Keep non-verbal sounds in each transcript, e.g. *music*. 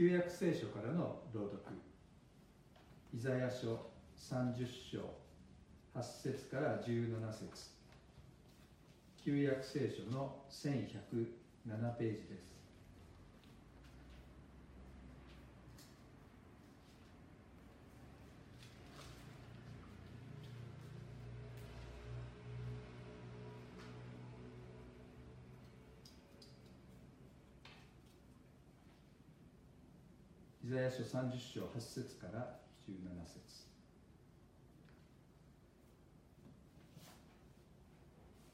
旧約聖書からの朗読。イザヤ書30章8節から17節。旧約聖書の1107ページです。イザヤ書30章8節から17節。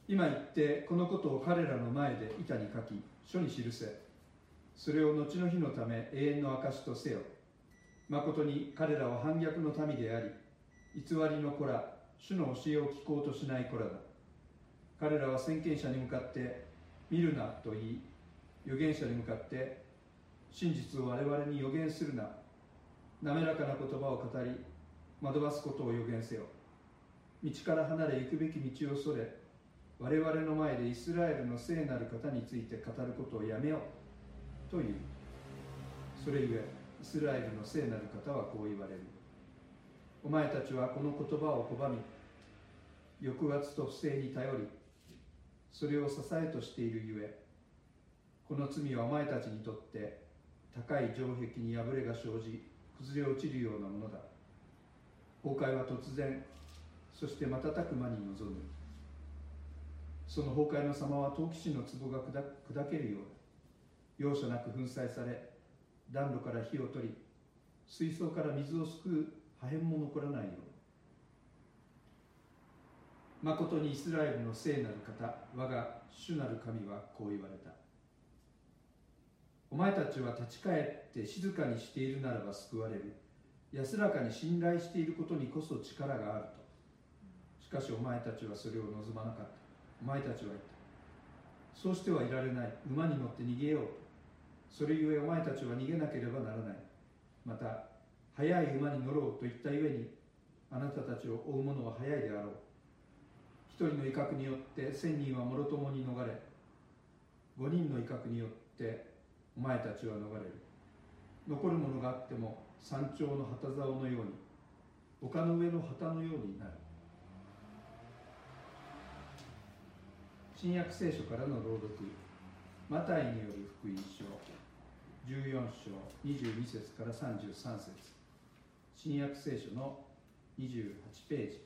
今言ってこのことを彼らの前で板に書き書に記せ。それを後の日のため永遠の証とせよ。誠に彼らは反逆の民であり偽りの子ら主の教えを聞こうとしない子らだ。彼らは先見者に向かって見るなと言い預言者に向かって真実を我々に予言するな。滑らかな言葉を語り惑わすことを予言せよ。道から離れ行くべき道をそれ我々の前でイスラエルの聖なる方について語ることをやめよう。という。それゆえイスラエルの聖なる方はこう言われる。お前たちはこの言葉を拒み抑圧と不正に頼りそれを支えとしているゆえこの罪はお前たちにとって高い城壁に破れが生じ崩れ落ちるようなものだ。崩壊は突然そして瞬く間に臨む。その崩壊の様は陶器師の壺が砕けるようだ。容赦なく粉砕され暖炉から火を取り水槽から水をすくう破片も残らないようだ。誠にイスラエルの聖なる方我が主なる神はこう言われた。お前たちは立ち返って静かにしているならば救われる。安らかに信頼していることにこそ力があると。しかしお前たちはそれを望まなかった。お前たちは言った。そうしてはいられない。馬に乗って逃げよう。それゆえお前たちは逃げなければならない。また速い馬に乗ろうと言ったゆえにあなたたちを追う者は速いであろう。一人の威嚇によって千人はもろともに逃れ五人の威嚇によってお前たちは逃れる。残るものがあっても山頂の旗竿のように丘の上の旗のようになる。新約聖書からの朗読。マタイによる福音書。14章22節から33節。新約聖書の28ページ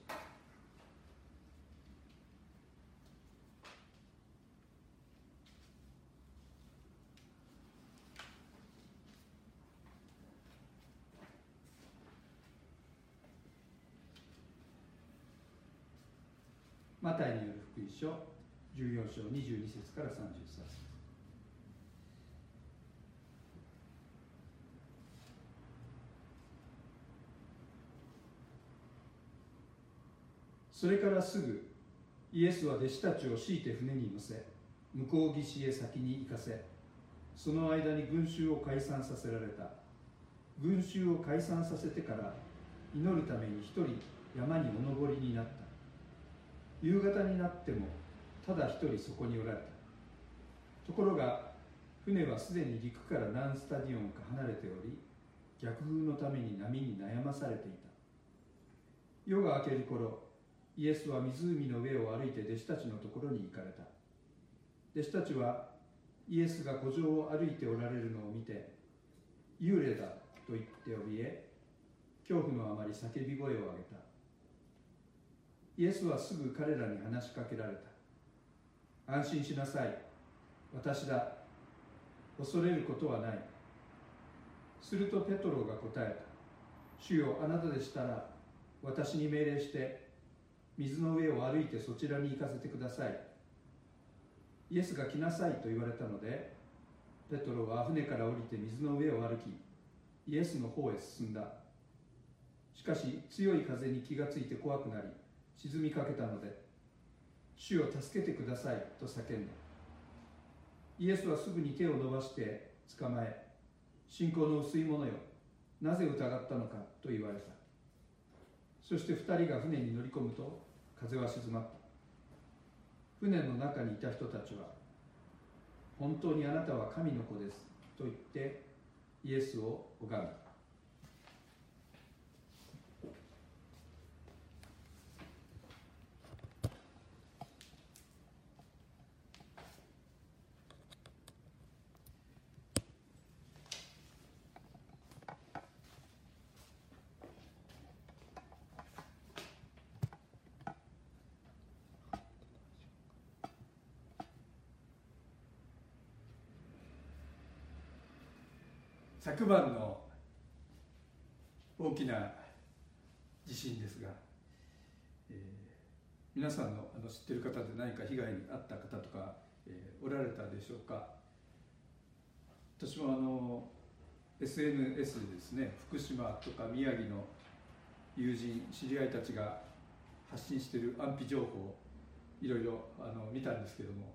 マタイによる福音書14章22節から33節。それからすぐイエスは弟子たちを強いて船に乗せ向こう岸へ先に行かせその間に群衆を解散させられた。群衆を解散させてから祈るために一人山にお登りになった。夕方になってもただ一人そこにおられた。ところが船はすでに陸から何スタディオンか離れており逆風のために波に悩まされていた。夜が明ける頃イエスは湖の上を歩いて弟子たちのところに行かれた。弟子たちはイエスが古城を歩いておられるのを見て幽霊だと言って怯え恐怖のあまり叫び声を上げた。イエスはすぐ彼らに話しかけられた。安心しなさい。私だ。恐れることはない。するとペトロが答えた。主よあなたでしたら私に命令して水の上を歩いてそちらに行かせてください。イエスが来なさいと言われたのでペトロは船から降りて水の上を歩きイエスの方へ進んだ。しかし強い風に気がついて怖くなり沈みかけたので主を助けてくださいと叫んだ。イエスはすぐに手を伸ばして捕まえ信仰の薄い者よなぜ疑ったのかと言われた。そして2人が船に乗り込むと風は静まった。船の中にいた人たちは本当にあなたは神の子ですと言ってイエスを拝む昨晩の大きな地震ですが、えー、皆さんのあの知ってる方で何か被害に遭った方とか、えー、おられたでしょうか？私もあの SNS でですね福島とか宮城の友人知り合いたちが発信している安否情報をいろいろあの見たんですけども、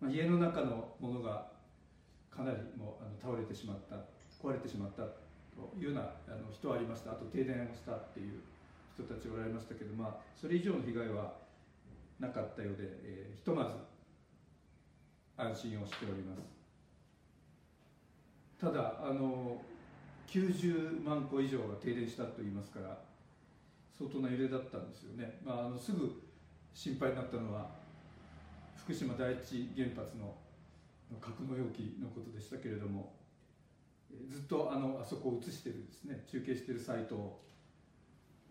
まあ、家の中のものがかなりもうあの倒れてしまった壊れてしまったというようなあの人はありました。あと停電をしたっていう人たちおられましたけど、まあ、それ以上の被害はなかったようで、えー、ひとまず安心をしております。ただあの90万戸以上が停電したといいますから相当な揺れだったんですよね、まあ、あのすぐ心配になったのは福島第一原発の格納容器のことでしたけれどもずっとあのあそこを映してるですね中継してるサイト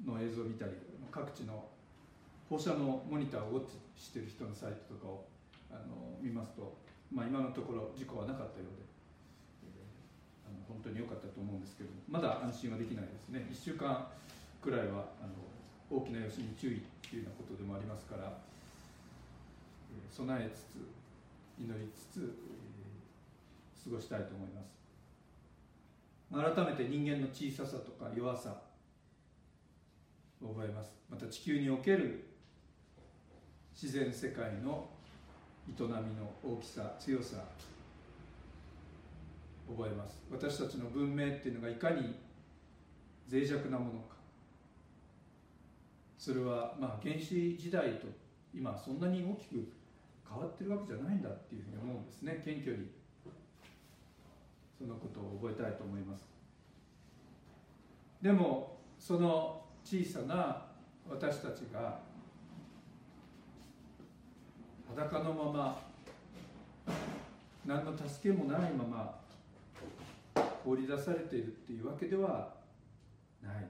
の映像を見たり各地の放射能モニターをウォッチしてる人のサイトとかをあの見ますと、まあ、今のところ事故はなかったようで、本当に良かったと思うんですけどまだ安心はできないですね。1週間くらいはあの大きな余震に注意というようなことでもありますから、えー、備えつつ祈りつつ、えー、過ごしたいと思います。改めて人間の小ささとか弱さを覚えます。また地球における自然世界の営みの大きさ強さ覚えます。私たちの文明っていうのがいかに脆弱なものか。それはまあ原始時代と今そんなに大きく変わってるわけじゃないんだっていうふうに思うんですね謙虚に。そのことを覚えたいと思います。でもその小さな私たちが裸のまま何の助けもないまま放り出されているっていうわけではない。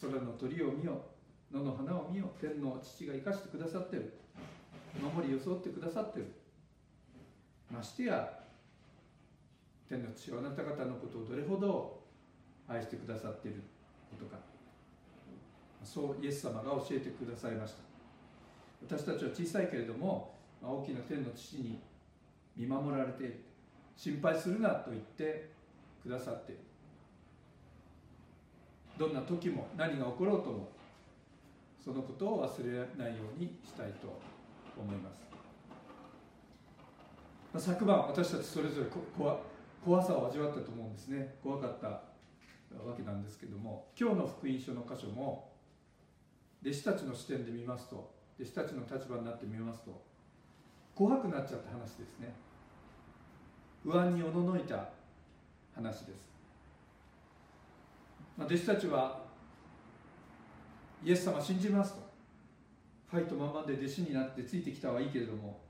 空の鳥を見よ野の花を見よ天の父が生かしてくださってる。守り装ってくださってる。ましてや天の父はあなた方のことをどれほど愛してくださっていることか。そうイエス様が教えてくださいました。私たちは小さいけれども大きな天の父に見守られている心配するなと言ってくださっている。どんな時も何が起ころうともそのことを忘れないようにしたいと。思います。昨晩私たちそれぞれ怖さを味わったと思うんですね。怖かったわけなんですけども今日の福音書の箇所も弟子たちの視点で見ますと弟子たちの立場になってみますと怖くなっちゃった話ですね。不安におののいた話です、まあ、弟子たちはイエス様信じますと。ファイトままで弟子になってついてきたはいいけれども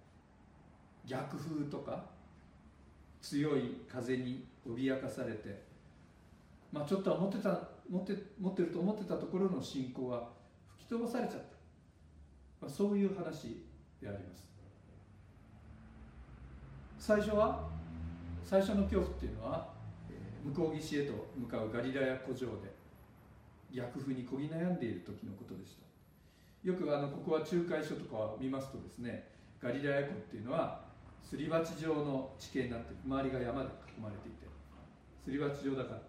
逆風とか強い風に脅かされてまあちょっとは持ってた持って持ってると思ってたところの信仰は吹き飛ばされちゃった、まあ、そういう話であります。最初は最初の恐怖っていうのは向こう岸へと向かうガリラヤ湖上で逆風にこぎ悩んでいる時のことでした。よくあのここは仲介書とかを見ますとですねガリラヤ湖っていうのはすり鉢状の地形になって周りが山で囲まれていて。すり鉢状だから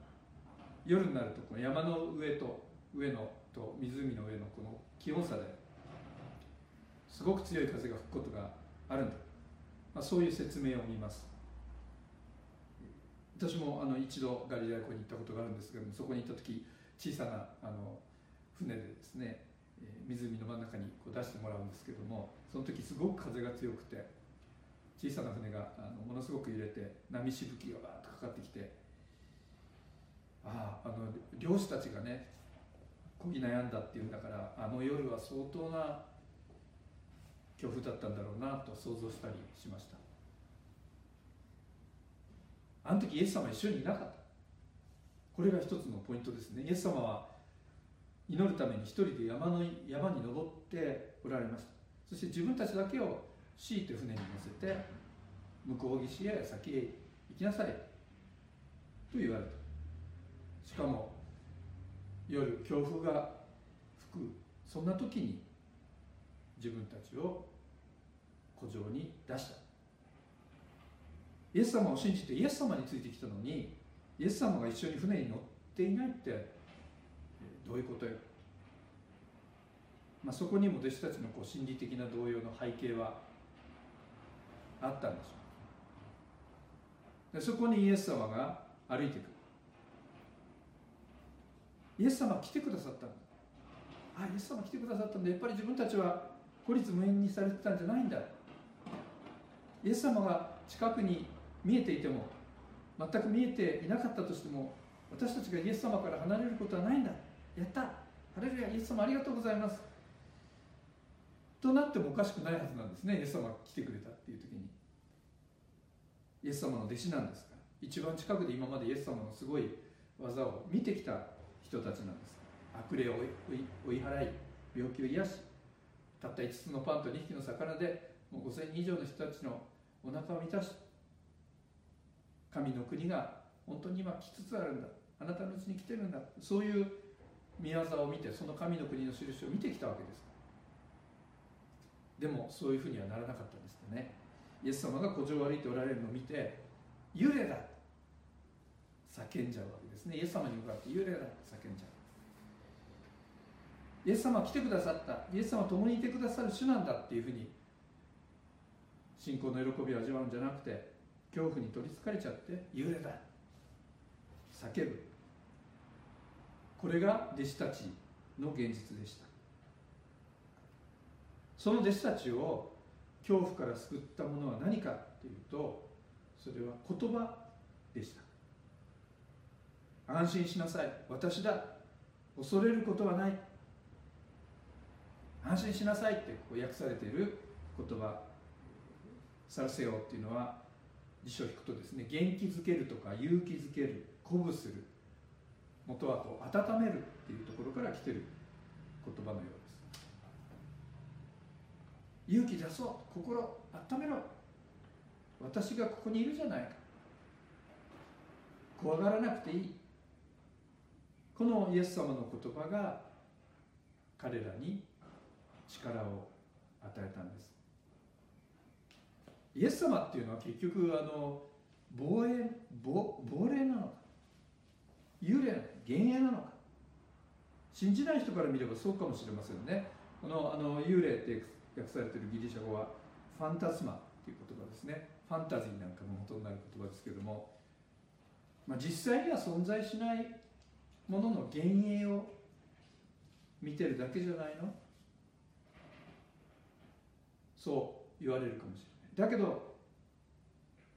夜になるとこの山の上と上のと湖の上のこの気温差ですごく強い風が吹くことがあるんだ、まあ、そういう説明を見ます。私もあの一度ガリラヤ湖に行ったことがあるんですけどもそこに行った時小さなあの船でですね湖の真ん中にこう出してもらうんですけどもその時すごく風が強くて小さな船があのものすごく揺れて波しぶきがバーッとかかってきてあああの漁師たちがねこぎ悩んだっていうんだからあの夜は相当な強風だったんだろうなと想像したりしました。あの時イエス様一緒にいなかった。これが一つのポイントですね。イエス様は祈るために一人で山の山に登っておられましたそして自分たちだけを強いて船に乗せて向こう岸へ先へ行きなさい。と言われた。しかも夜強風が吹く。そんな時に自分たちを古城に出した。イエス様を信じてイエス様についてきたのにイエス様が一緒に船に乗っていないってどういうことよ、まあ、そこにも弟子たちのこう心理的な動揺の背景はあったんでしょう。でそこにイエス様が歩いてくる。イエス様来てくださったんだ。あイエス様来てくださったんだ。やっぱり自分たちは孤立無縁にされてたんじゃないんだ。イエス様が近くに見えていても全く見えていなかったとしても私たちがイエス様から離れることはないんだ。やった。ハレルヤイエス様ありがとうございます。となってもおかしくないはずなんですね。イエス様が来てくれたっていう時に。イエス様の弟子なんですか。ら一番近くで今までイエス様のすごい技を見てきた人たちなんです。悪霊を追い払い病気を癒したった5つのパンと2匹の魚でもう5000人以上の人たちのお腹を満たし神の国が本当に今来つつあるんだ。あなたのうちに来てるんだ。そういう見業を見てその神の国の印を見てきたわけですでもそういうふうにはならなかったんですね。イエス様が古城を歩いておられるのを見て幽霊だ叫んじゃうわけですね。イエス様に向かって幽霊だ叫んじゃう。イエス様は来てくださった。イエス様は共にいてくださる主なんだっていうふうに信仰の喜びを味わうんじゃなくて恐怖に取りつかれちゃって幽霊だ。叫ぶ。これが弟子たちの現実でした。その弟子たちを恐怖から救ったものは何かというとそれは言葉でした。安心しなさい。私だ。恐れることはない。安心しなさいってこう訳されている言葉。さらせよっていうのは辞書を引くとですね元気づけるとか勇気づける鼓舞する。元はこう温めるっていうところから来てる言葉のようです。勇気出そう心温めろ私がここにいるじゃないか。怖がらなくていい。このイエス様の言葉が彼らに力を与えたんです。イエス様っていうのは結局あの亡霊亡霊なのか。幽霊幻影なのか。信じない人から見ればそうかもしれませんね。このあの幽霊って訳されてるギリシャ語はファンタスマっていう言葉ですね。ファンタジーなんかの元になる言葉ですけども、まあ、実際には存在しないものの幻影を見てるだけじゃないの？そう言われるかもしれない。だけど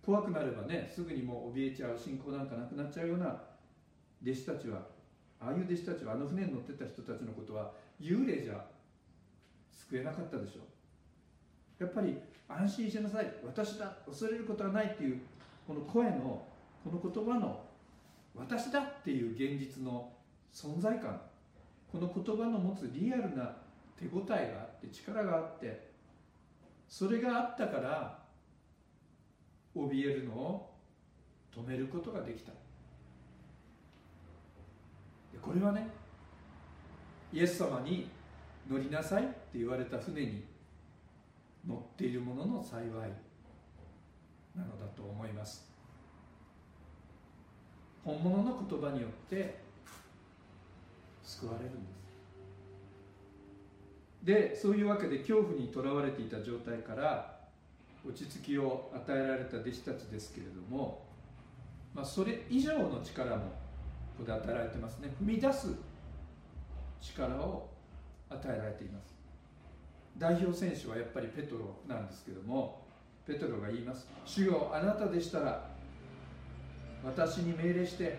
怖くなればねすぐにもう怯えちゃう信仰なんかなくなっちゃうような弟子たちはああいう弟子たちはあの船に乗ってた人たちのことは幽霊じゃ救えなかったでしょう。やっぱり安心しなさい。私だ。恐れることはないっていうこの声のこの言葉の私だっていう現実の存在感。この言葉の持つリアルな手応えがあって力があってそれがあったから怯えるのを止めることができた。これはねイエス様に乗りなさいって言われた船に乗っている者の幸いなのだと思います。本物の言葉によって救われるんです。でそういうわけで恐怖にとらわれていた状態から落ち着きを与えられた弟子たちですけれども、まあ、それ以上の力もここで与えられてますね。踏み出す力を与えられています。代表選手はやっぱりペトロなんですけどもペトロが言います。主よあなたでしたら私に命令して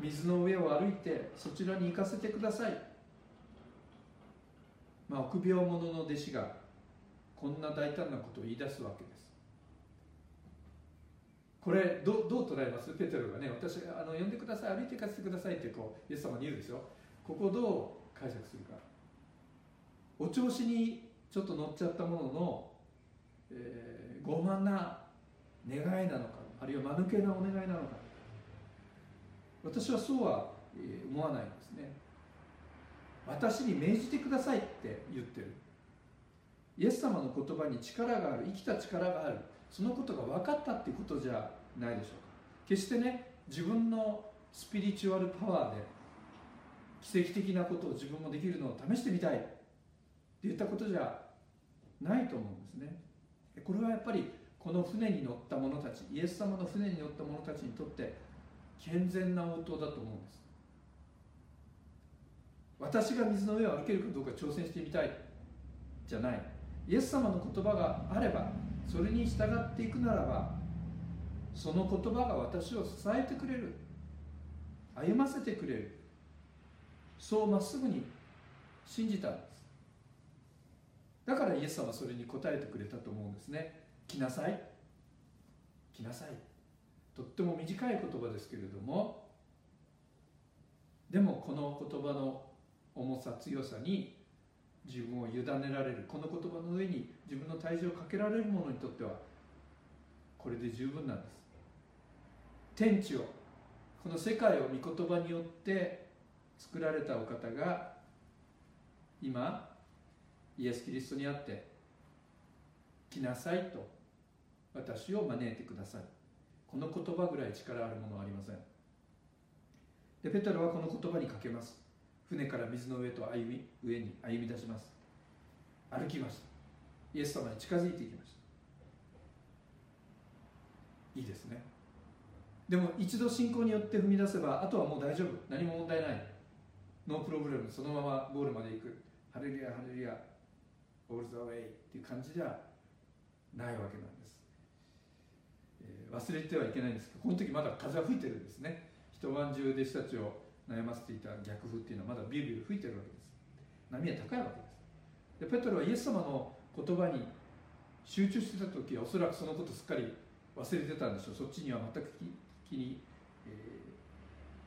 水の上を歩いてそちらに行かせてください。まあ臆病者の弟子がこんな大胆なことを言い出すわけです。これどどう捉えます？ペテロがね私あの呼んでください歩いて行かせてくださいってこうイエス様に言うんですよ。ここどう解釈するか。お調子にちょっと乗っちゃったものの、えー、傲慢な願いなのかあるいは間抜けなお願いなのか。私はそうは思わないんですね。私に命じてくださいって言ってる。イエス様の言葉に力がある生きた力がある。そのことが分かったっていうことじゃないでしょうか。決してね自分のスピリチュアルパワーで奇跡的なことを自分もできるのを試してみたいって言ったことじゃないと思うんですね。これはやっぱりこの船に乗った者たちイエス様の船に乗った者たちにとって健全な応答だと思うんです。私が水の上を歩けるかどうか挑戦してみたいじゃない。イエス様の言葉があればそれに従っていくならばその言葉が私を支えてくれる歩ませてくれるそうまっすぐに信じた。んですだからイエス様はそれに応えてくれたと思うんですね。来なさい。来なさい。とっても短い言葉ですけれどもでもこの言葉の重さ強さに自分を委ねられる。この言葉の上に自分の体重をかけられる者にとってはこれで十分なんです。天地をこの世界を御言葉によって作られたお方が今イエス・キリストにあって来なさいと私を招いてください。この言葉ぐらい力あるものはありません。でペテロはこの言葉にかけます。船から水の上と歩み上に歩み出します。歩きましたイエス様に近づいていきましたいいですね。でも一度信仰によって踏み出せばあとはもう大丈夫。何も問題ない。ノープロブレム。そのままゴールまで行く。ハレルヤハレルヤ。オールザウェイ。っていう感じじゃないわけなんです、えー、忘れてはいけないんですけどこの時まだ風は吹いてるんですね。一晩中弟子たちを悩ませていた逆風っていうのはまだビュービュー吹いてるわけです。波は高いわけです。でペトロはイエス様の言葉に集中してた時はおそらくそのことすっかり忘れてたんでしょう。そっちには全く気に、え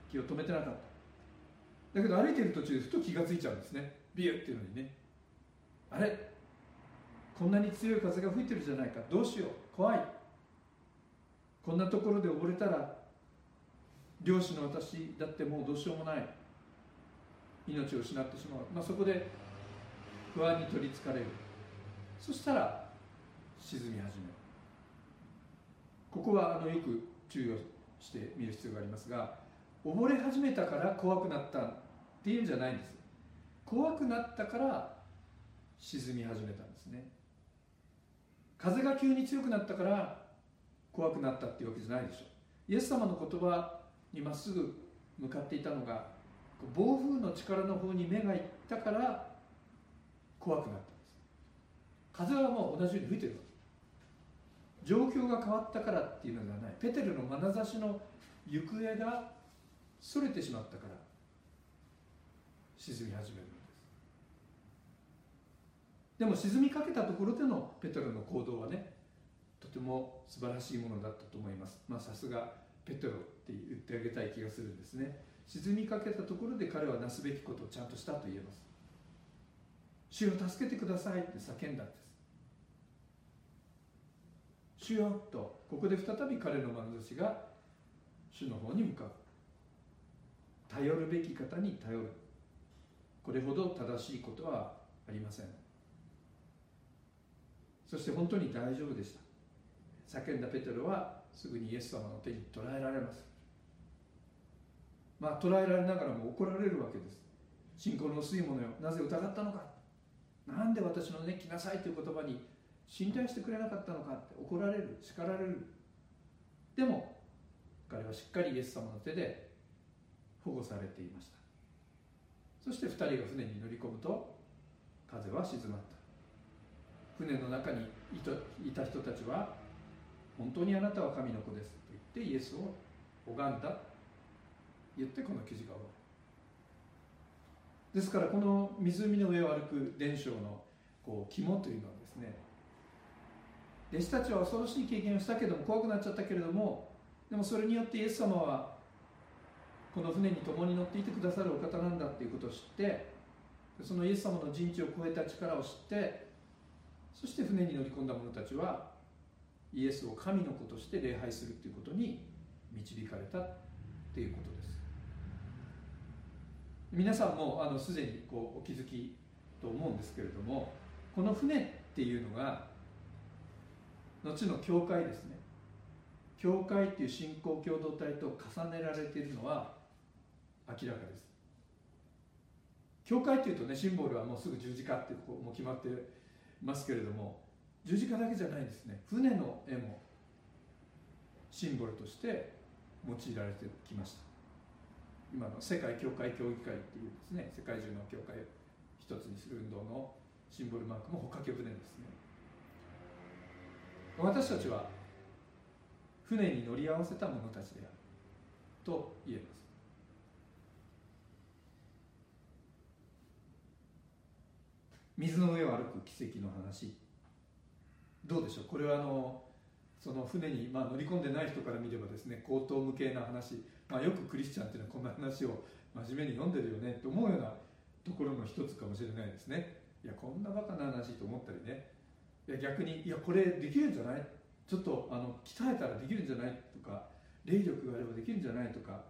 ー、気を止めてなかった。だけど歩いてる途中でふと気がついちゃうんですね。ビューっていうのにね。あれ？こんなに強い風が吹いてるじゃないか。どうしよう。怖い。こんなところで溺れたら漁師の私だってもうどうしようもない。命を失ってしまう、まあ、そこで不安に取りつかれる。そしたら沈み始める。ここはあのよく注意をして見る必要がありますが溺れ始めたから怖くなったっていうんじゃないんです。怖くなったから沈み始めたんですね。風が急に強くなったから怖くなったっていうわけじゃないでしょう。イエス様の言葉にまっすぐ向かっていたのが暴風の力の方に目がいったから怖くなったんです。風はもう同じように吹いてる状況が変わったからっていうのではない。ペテルの眼差しの行方がそれてしまったから沈み始めるのです。でも沈みかけたところでのペテルの行動はねとても素晴らしいものだったと思います。まあさすがペテロって言ってあげたい気がするんですね。沈みかけたところで彼はなすべきことをちゃんとしたと言えます。主を助けてくださいって叫んだんです。主よとここで再び彼の眼差しが主の方に向かう。頼るべき方に頼る。これほど正しいことはありません。そして本当に大丈夫でした。叫んだペテロはすぐにイエス様の手に捕らえられます。まあ捕らえられながらも怒られるわけです。信仰の薄い者よ。なぜ疑ったのか。なんで私のね来なさいという言葉に信頼してくれなかったのかって怒られる。叱られる。でも彼はしっかりイエス様の手で保護されていました。そして2人が船に乗り込むと風は静まった。船の中にいた人たちは本当にあなたは神の子ですと言ってイエスを拝んだ。言ってこの記事が終わるですからこの湖の上を歩く伝承のこう肝というのはですね弟子たちは恐ろしい経験をしたけども怖くなっちゃったけれどもでもそれによってイエス様はこの船に共に乗っていてくださるお方なんだっていうことを知ってそのイエス様の人知を超えた力を知ってそして船に乗り込んだ者たちはイエスを神の子として礼拝するということに導かれたっていうことです。皆さんもあのすでにこうお気づきと思うんですけれどもこの船っていうのが後の教会ですね。教会っていう信仰共同体と重ねられているのは明らかです。教会っていうとねシンボルはもうすぐ十字架ってこうもう決まってますけれども十字架だけじゃないんですね。船の絵もシンボルとして用いられてきました。今の世界教会協議会っていうですね世界中の教会を一つにする運動のシンボルマークも帆掛け船ですね。私たちは船に乗り合わせた者たちであると言えます。水の上を歩く奇跡の話。どうでしょう？これはあのその船に、まあ、乗り込んでない人から見ればですね口頭無形な話、まあ、よくクリスチャンっていうのはこんな話を *laughs* 真面目に読んでるよねと思うようなところの一つかもしれないですね。いやこんなバカな話と思ったりね。いや逆にいやこれできるんじゃない？ちょっとあの鍛えたらできるんじゃない？とか霊力があればできるんじゃない？とか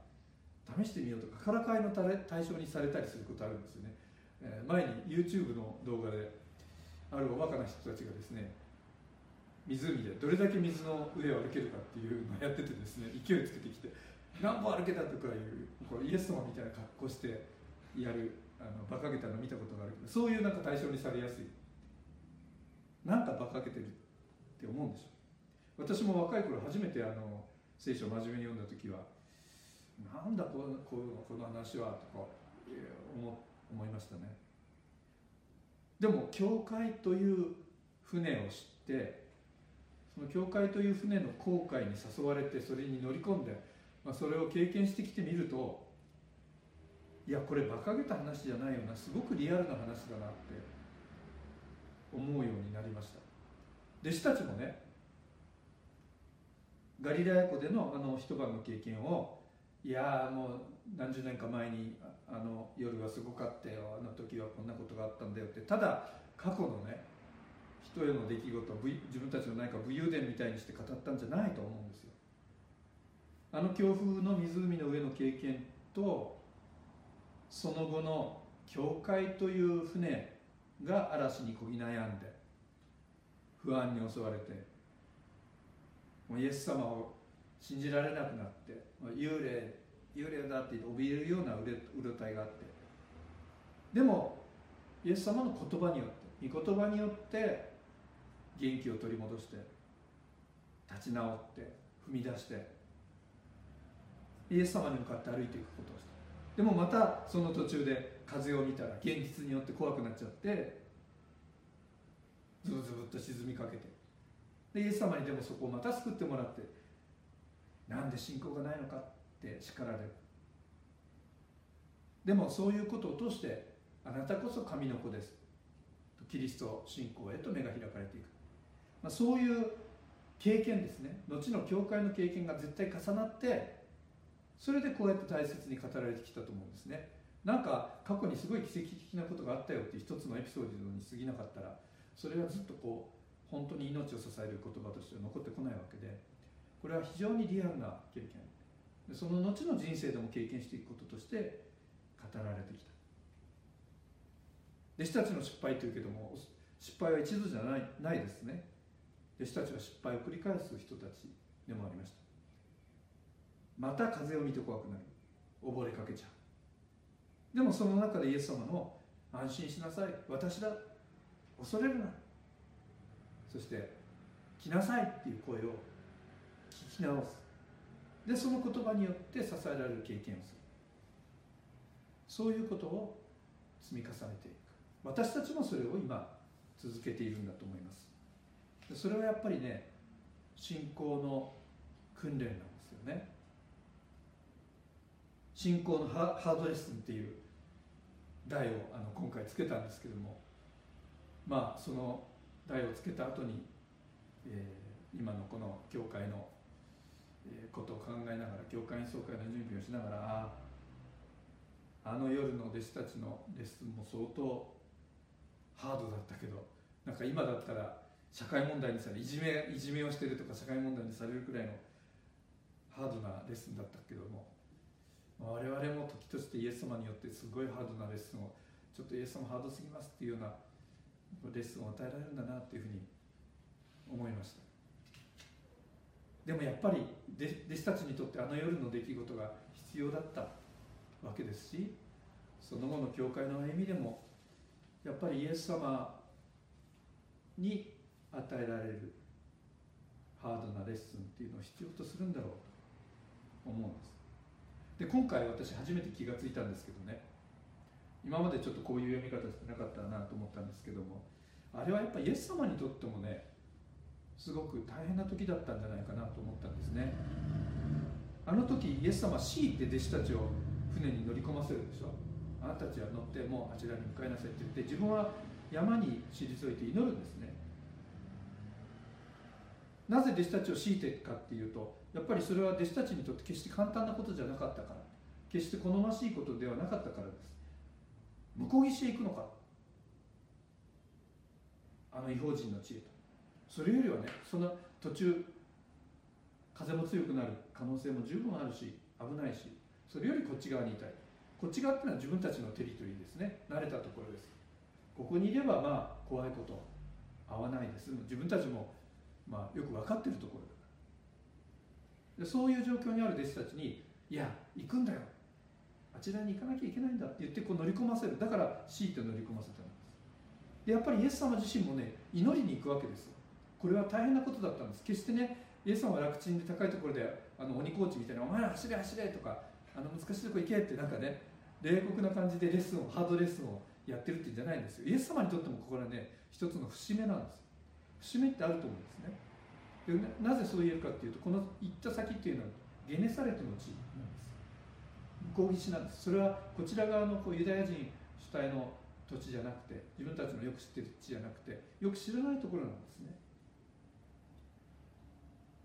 試してみようとかからかいの対象にされたりすることあるんですよね、え、前に YouTube の動画であるおバカな人たちがですね湖でどれだけ水の上を歩けるかっていうのをやっててですね勢いつけてきて何歩歩けたとかいうこうイエス様みたいな格好してやるあの馬鹿げたの見たことがあるけどそういうなんか対象にされやすい。なんか馬鹿げてるって思うんでしょ私も若い頃初めてあの聖書を真面目に読んだ時はなんだこのこのこの話はとか思思いましたね。でも教会という船を知ってその教会という船の航海に誘われてそれに乗り込んで、まあ、それを経験してきてみるといやこれ馬鹿げた話じゃないよなすごくリアルな話だなって思うようになりました。弟子たちもねガリラヤ湖でのあの一晩の経験をいやもう何十年か前にあの夜はすごかったよあの時はこんなことがあったんだよってただ過去のね人への出来事を自分たちの何か武勇伝みたいにして語ったんじゃないと思うんですよ。あの強風の湖の上の経験とその後の教会という船が嵐にこぎ悩んで不安に襲われてもうイエス様を信じられなくなって幽霊幽霊だって怯えるようなうろたえがあって。でもイエス様の言葉によって御言葉によって元気を取り戻して立ち直って踏み出してイエス様に向かって歩いていくことをしたでもまたその途中で風を見たら現実によって怖くなっちゃってズブズブっと沈みかけて。でイエス様にでもそこをまた救ってもらってなんで信仰がないのかって叱られる。でもそういうことを通してあなたこそ神の子です。キリスト信仰へと目が開かれていく、まあ、そういう経験ですね。後の教会の経験が絶対重なってそれでこうやって大切に語られてきたと思うんですね。なんか過去にすごい奇跡的なことがあったよっていう一つのエピソードに過ぎなかったらそれはずっとこう本当に命を支える言葉として残ってこないわけでこれは非常にリアルな経験。その後の人生でも経験していくこととして語られてきた。弟子たちの失敗というけども失敗は一度じゃないないですね。弟子たちは失敗を繰り返す人たちでもありました。また風を見て怖くなる。溺れかけちゃう。でもその中でイエス様の安心しなさい。私だ。恐れるな。そして来なさいっていう声を聞き直す。でその言葉によって支えられる経験をする。そういうことを積み重ねていく。私たちもそれを今続けているんだと思います。それはやっぱりね信仰の訓練なんですよね。信仰のハードレッスンっていう題をあの今回つけたんですけども。まあその題をつけた後に、えー、今のこの教会のことを考えながら教会員総会の準備をしながらあの夜の弟子たちのレッスンも相当ハードだったけどなんか今だったら社会問題にされいじめいじめをしてるとか社会問題にされるくらいのハードなレッスンだったけども。我々も時としてイエス様によってすごいハードなレッスンをちょっとイエス様ハードすぎますっていうようなレッスンを与えられるんだなっていうふうに思いました。でもやっぱり弟子たちにとってあの夜の出来事が必要だったわけですしその後の教会の歩みでもやっぱりイエス様に与えられるハードなレッスンっていうのを必要とするんだろうと思うんです。で今回私初めて気がついたんですけどね。今までちょっとこういう読み方してなかったなと思ったんですけども。あれはやっぱイエス様にとってもねすごく大変な時だったんじゃないかなと思ったんですね。あの時イエス様は強いて弟子たちを船に乗り込ませるでしょ。あなたたちは乗ってもうあちらに向かいなさいって言って自分は山に退いて祈るんですね。なぜ弟子たちを強いてかっていうとやっぱりそれは弟子たちにとって決して簡単なことじゃなかったから決して好ましいことではなかったからです。向こう岸へ行くのか。あの違法人の知恵と。それよりはねその途中風も強くなる可能性も十分あるし危ないしそれよりこっち側にいたい。こっち側っていうのは自分たちのテリトリーですね。慣れたところです。ここにいればまあ怖いこと合わないです。自分たちもまあよく分かってるところ。だでそういう状況にある弟子たちに「いや行くんだよ。あちらに行かなきゃいけないんだ」って言ってこう乗り込ませる。だから強いて乗り込ませたんです。でやっぱりイエス様自身もね祈りに行くわけですよ。これは大変なことだったんです。決してねイエス様は楽ちんで高いところであの鬼コーチみたいな「お前ら走れ走れ」とか「あの難しいとこ行け」ってなんかね冷酷な感じでレッスンをハードレッスンをやってるっていうんじゃないんですよ。イエス様にとってもここはね一つの節目なんです。節目ってあると思うんですね。でなぜそう言えるかっていうとこの行った先っていうのはゲネサレトの地なんです。向こう岸なんですそれはこちら側のこうユダヤ人主体の土地じゃなくて自分たちのよく知ってる地じゃなくてよく知らないところなんですね。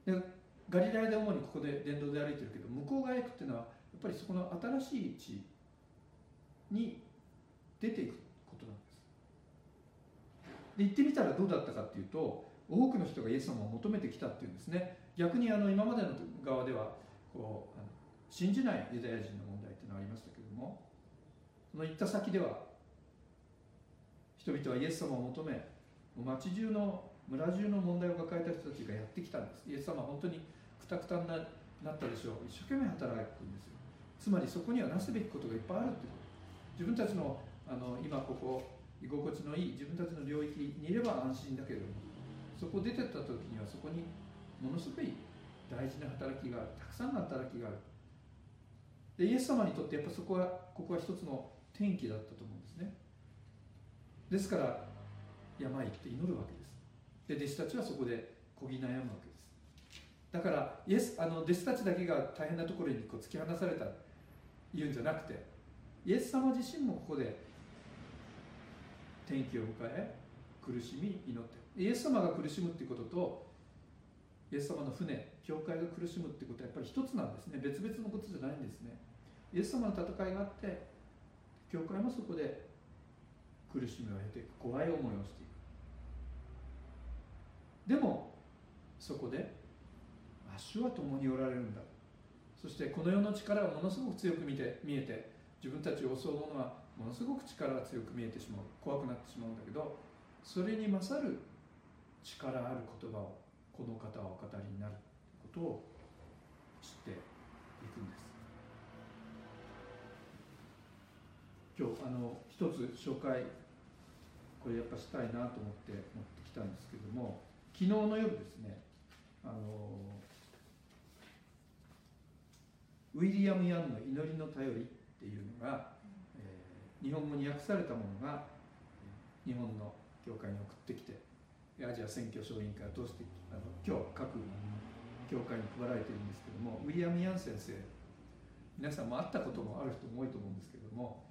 でガリラヤで主にここで電動で歩いてるけど向こう側へ行くっていうのはやっぱりそこの新しい地に出ていくことなんです。で行ってみたらどうだったかっていうと多くの人がイエス様を求めてきたっていうんですね。逆にあの今までの側ではこう信じないユダヤ人の問題っていうのがありましたけれどもその行った先では人々はイエス様を求め街中の村中の問題を抱えた人たちがやってきたんです。イエス様は本当にくたくたになったでしょう。一生懸命働くんですよ。つまりそこにはなすべきことがいっぱいあるってこと。自分たちのあの今ここ居心地のいい自分たちの領域にいれば安心だけれどもそこ出てった時にはそこにものすごい大事な働きがあるたくさんの働きがあるでイエス様にとってやっぱそこはここは一つの転機だったと思うんですね。ですから山へ行って祈るわけです。で弟子たちはそこでこぎ悩むわけです。だからイエスあの弟子たちだけが大変なところにこう突き放された言うんじゃなくてイエス様自身もここで天気を迎え苦しみ祈ってイエス様が苦しむっていうこととイエス様の船教会が苦しむってことはやっぱり一つなんですね。別々のことじゃないんですね。イエス様の戦いがあって教会もそこで苦しみを経ていく。怖い思いをしていく。でもそこで主は共におられるんだ。そしてこの世の力はものすごく強く見て見えて自分たちを襲うものはものすごく力が強く見えてしまう。怖くなってしまうんだけどそれに勝る力ある言葉をこの方はお語りになることを知っていくんです。今日あの一つ紹介これやっぱしたいなと思って持ってきたんですけども昨日の夜ですねあのウィリアム・ヤンの「祈りの頼り」っていうのが、えー、日本語に訳されたものが日本の教会に送ってきてアジア選挙小委員会を通してあの今日各教会に配られているんですけどもウィリアム・ヤン先生皆さんも会ったこともある人も多いと思うんですけども、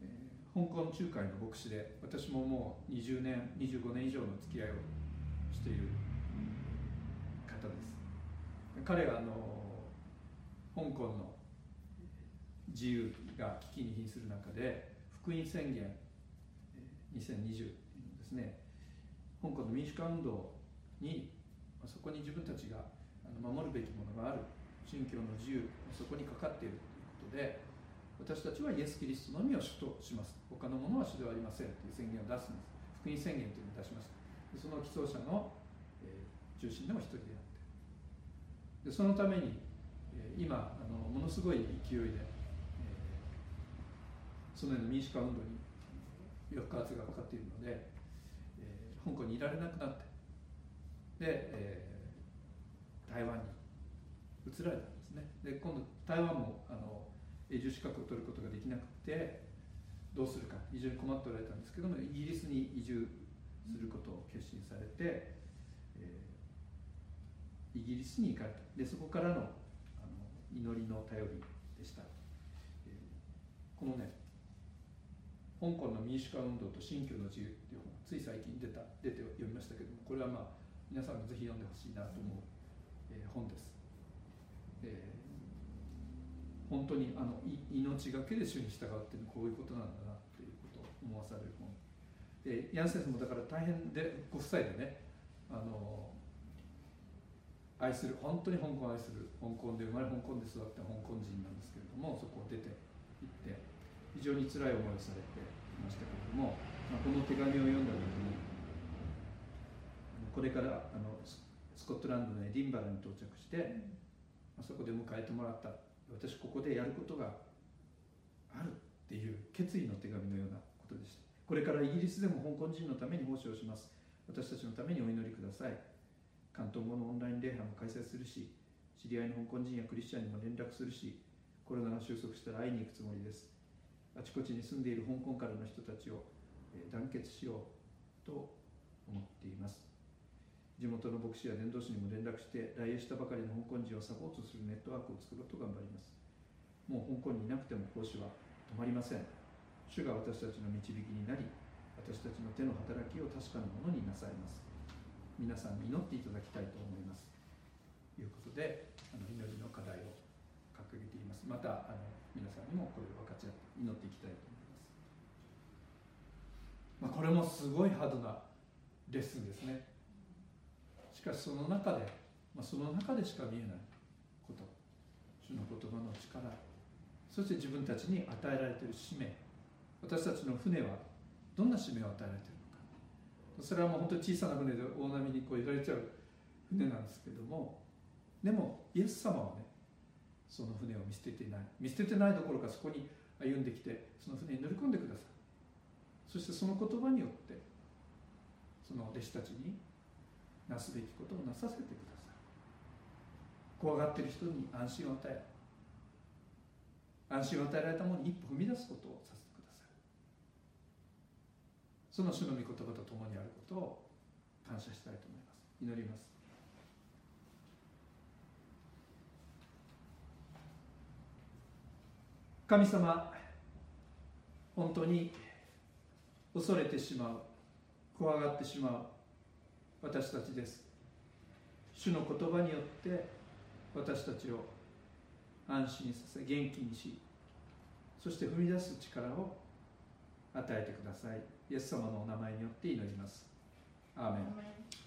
えー、香港仲介の牧師で私ももう20年25年以上の付き合いをしている方です。彼はあの香港の自由が危機に瀕する中で福音宣言2020ですね香港の民主化運動にそこに自分たちが守るべきものがある信教の自由そこにかかっているということで私たちはイエス・キリストのみを主とします。他のものは主ではありませんという宣言を出すんです。福音宣言というのを出しましたその起訴者の、中心でも一人であって。でそのために、今あのものすごい勢いで、そのような民主化運動に抑圧がかかっているので香港にいられなくなって。で、えー、台湾に移られたんですね。で今度台湾もあの永住資格を取ることができなくてどうするか非常に困っておられたんですけどもイギリスに移住することを決心されて、えー、イギリスに行かれた。でそこからのあの祈りの頼りでした、えー、このね香港の民主化運動と新教の自由っていう本つい最近出た出て読みましたけどもこれはまあ皆さんもぜひ読んでほしいなと思う、えー、本です、えー、本当にあの命がけで主に従うっていうのはこういうことなんだなっていうことを思わされる本。でヤンセンスもだから大変でご夫妻でねあの愛する本当に香港を愛する香港で生まれ香港で育った香港人なんですけれどもそこを出て非常に辛い思いをされていましたけれども、まあ、この手紙を読んだ時にこれからあのスコットランドのエディンバラに到着して、まあ、そこで迎えてもらった。私ここでやることがあるっていう決意の手紙のようなことでした。これからイギリスでも香港人のために奉仕をします。私たちのためにお祈りください。関東語のオンライン礼拝も開催するし知り合いの香港人やクリスチャンにも連絡するしコロナが収束したら会いに行くつもりですあちこちに住んでいる香港からの人たちを団結しようと思っています。地元の牧師や伝道師にも連絡して来営したばかりの香港人をサポートするネットワークを作ろうと頑張ります。もう香港にいなくても講師は止まりません。主が私たちの導きになり私たちの手の働きを確かなものになさいます。皆さん祈っていただきたいと思います。ということであの祈りの課題を掲げています。またあの皆さんにもこれを分かち合って祈っていきたいと思います、まあ、これもすごいハードなレッスンですね。しかしその中で、まあ、その中でしか見えないこと。主の言葉の力。そして自分たちに与えられている使命。私たちの船はどんな使命を与えられているのか。それはもう本当に小さな船で大波にこう揺られちゃう船なんですけども。でもイエス様はねその船を見捨てていない。見捨ててないどころかそこに歩んできてその船に乗り込んでください。そしてその言葉によってその弟子たちになすべきことをなさせてください。怖がっている人に安心を与え安心を与えられたものに一歩踏み出すことをさせてください。その主の御言葉と共にあることを感謝したいと思います。祈ります。神様本当に恐れてしまう怖がってしまう私たちです。主の言葉によって私たちを安心させ元気にしそして踏み出す力を与えてください。イエス様のお名前によって祈ります。アーメン。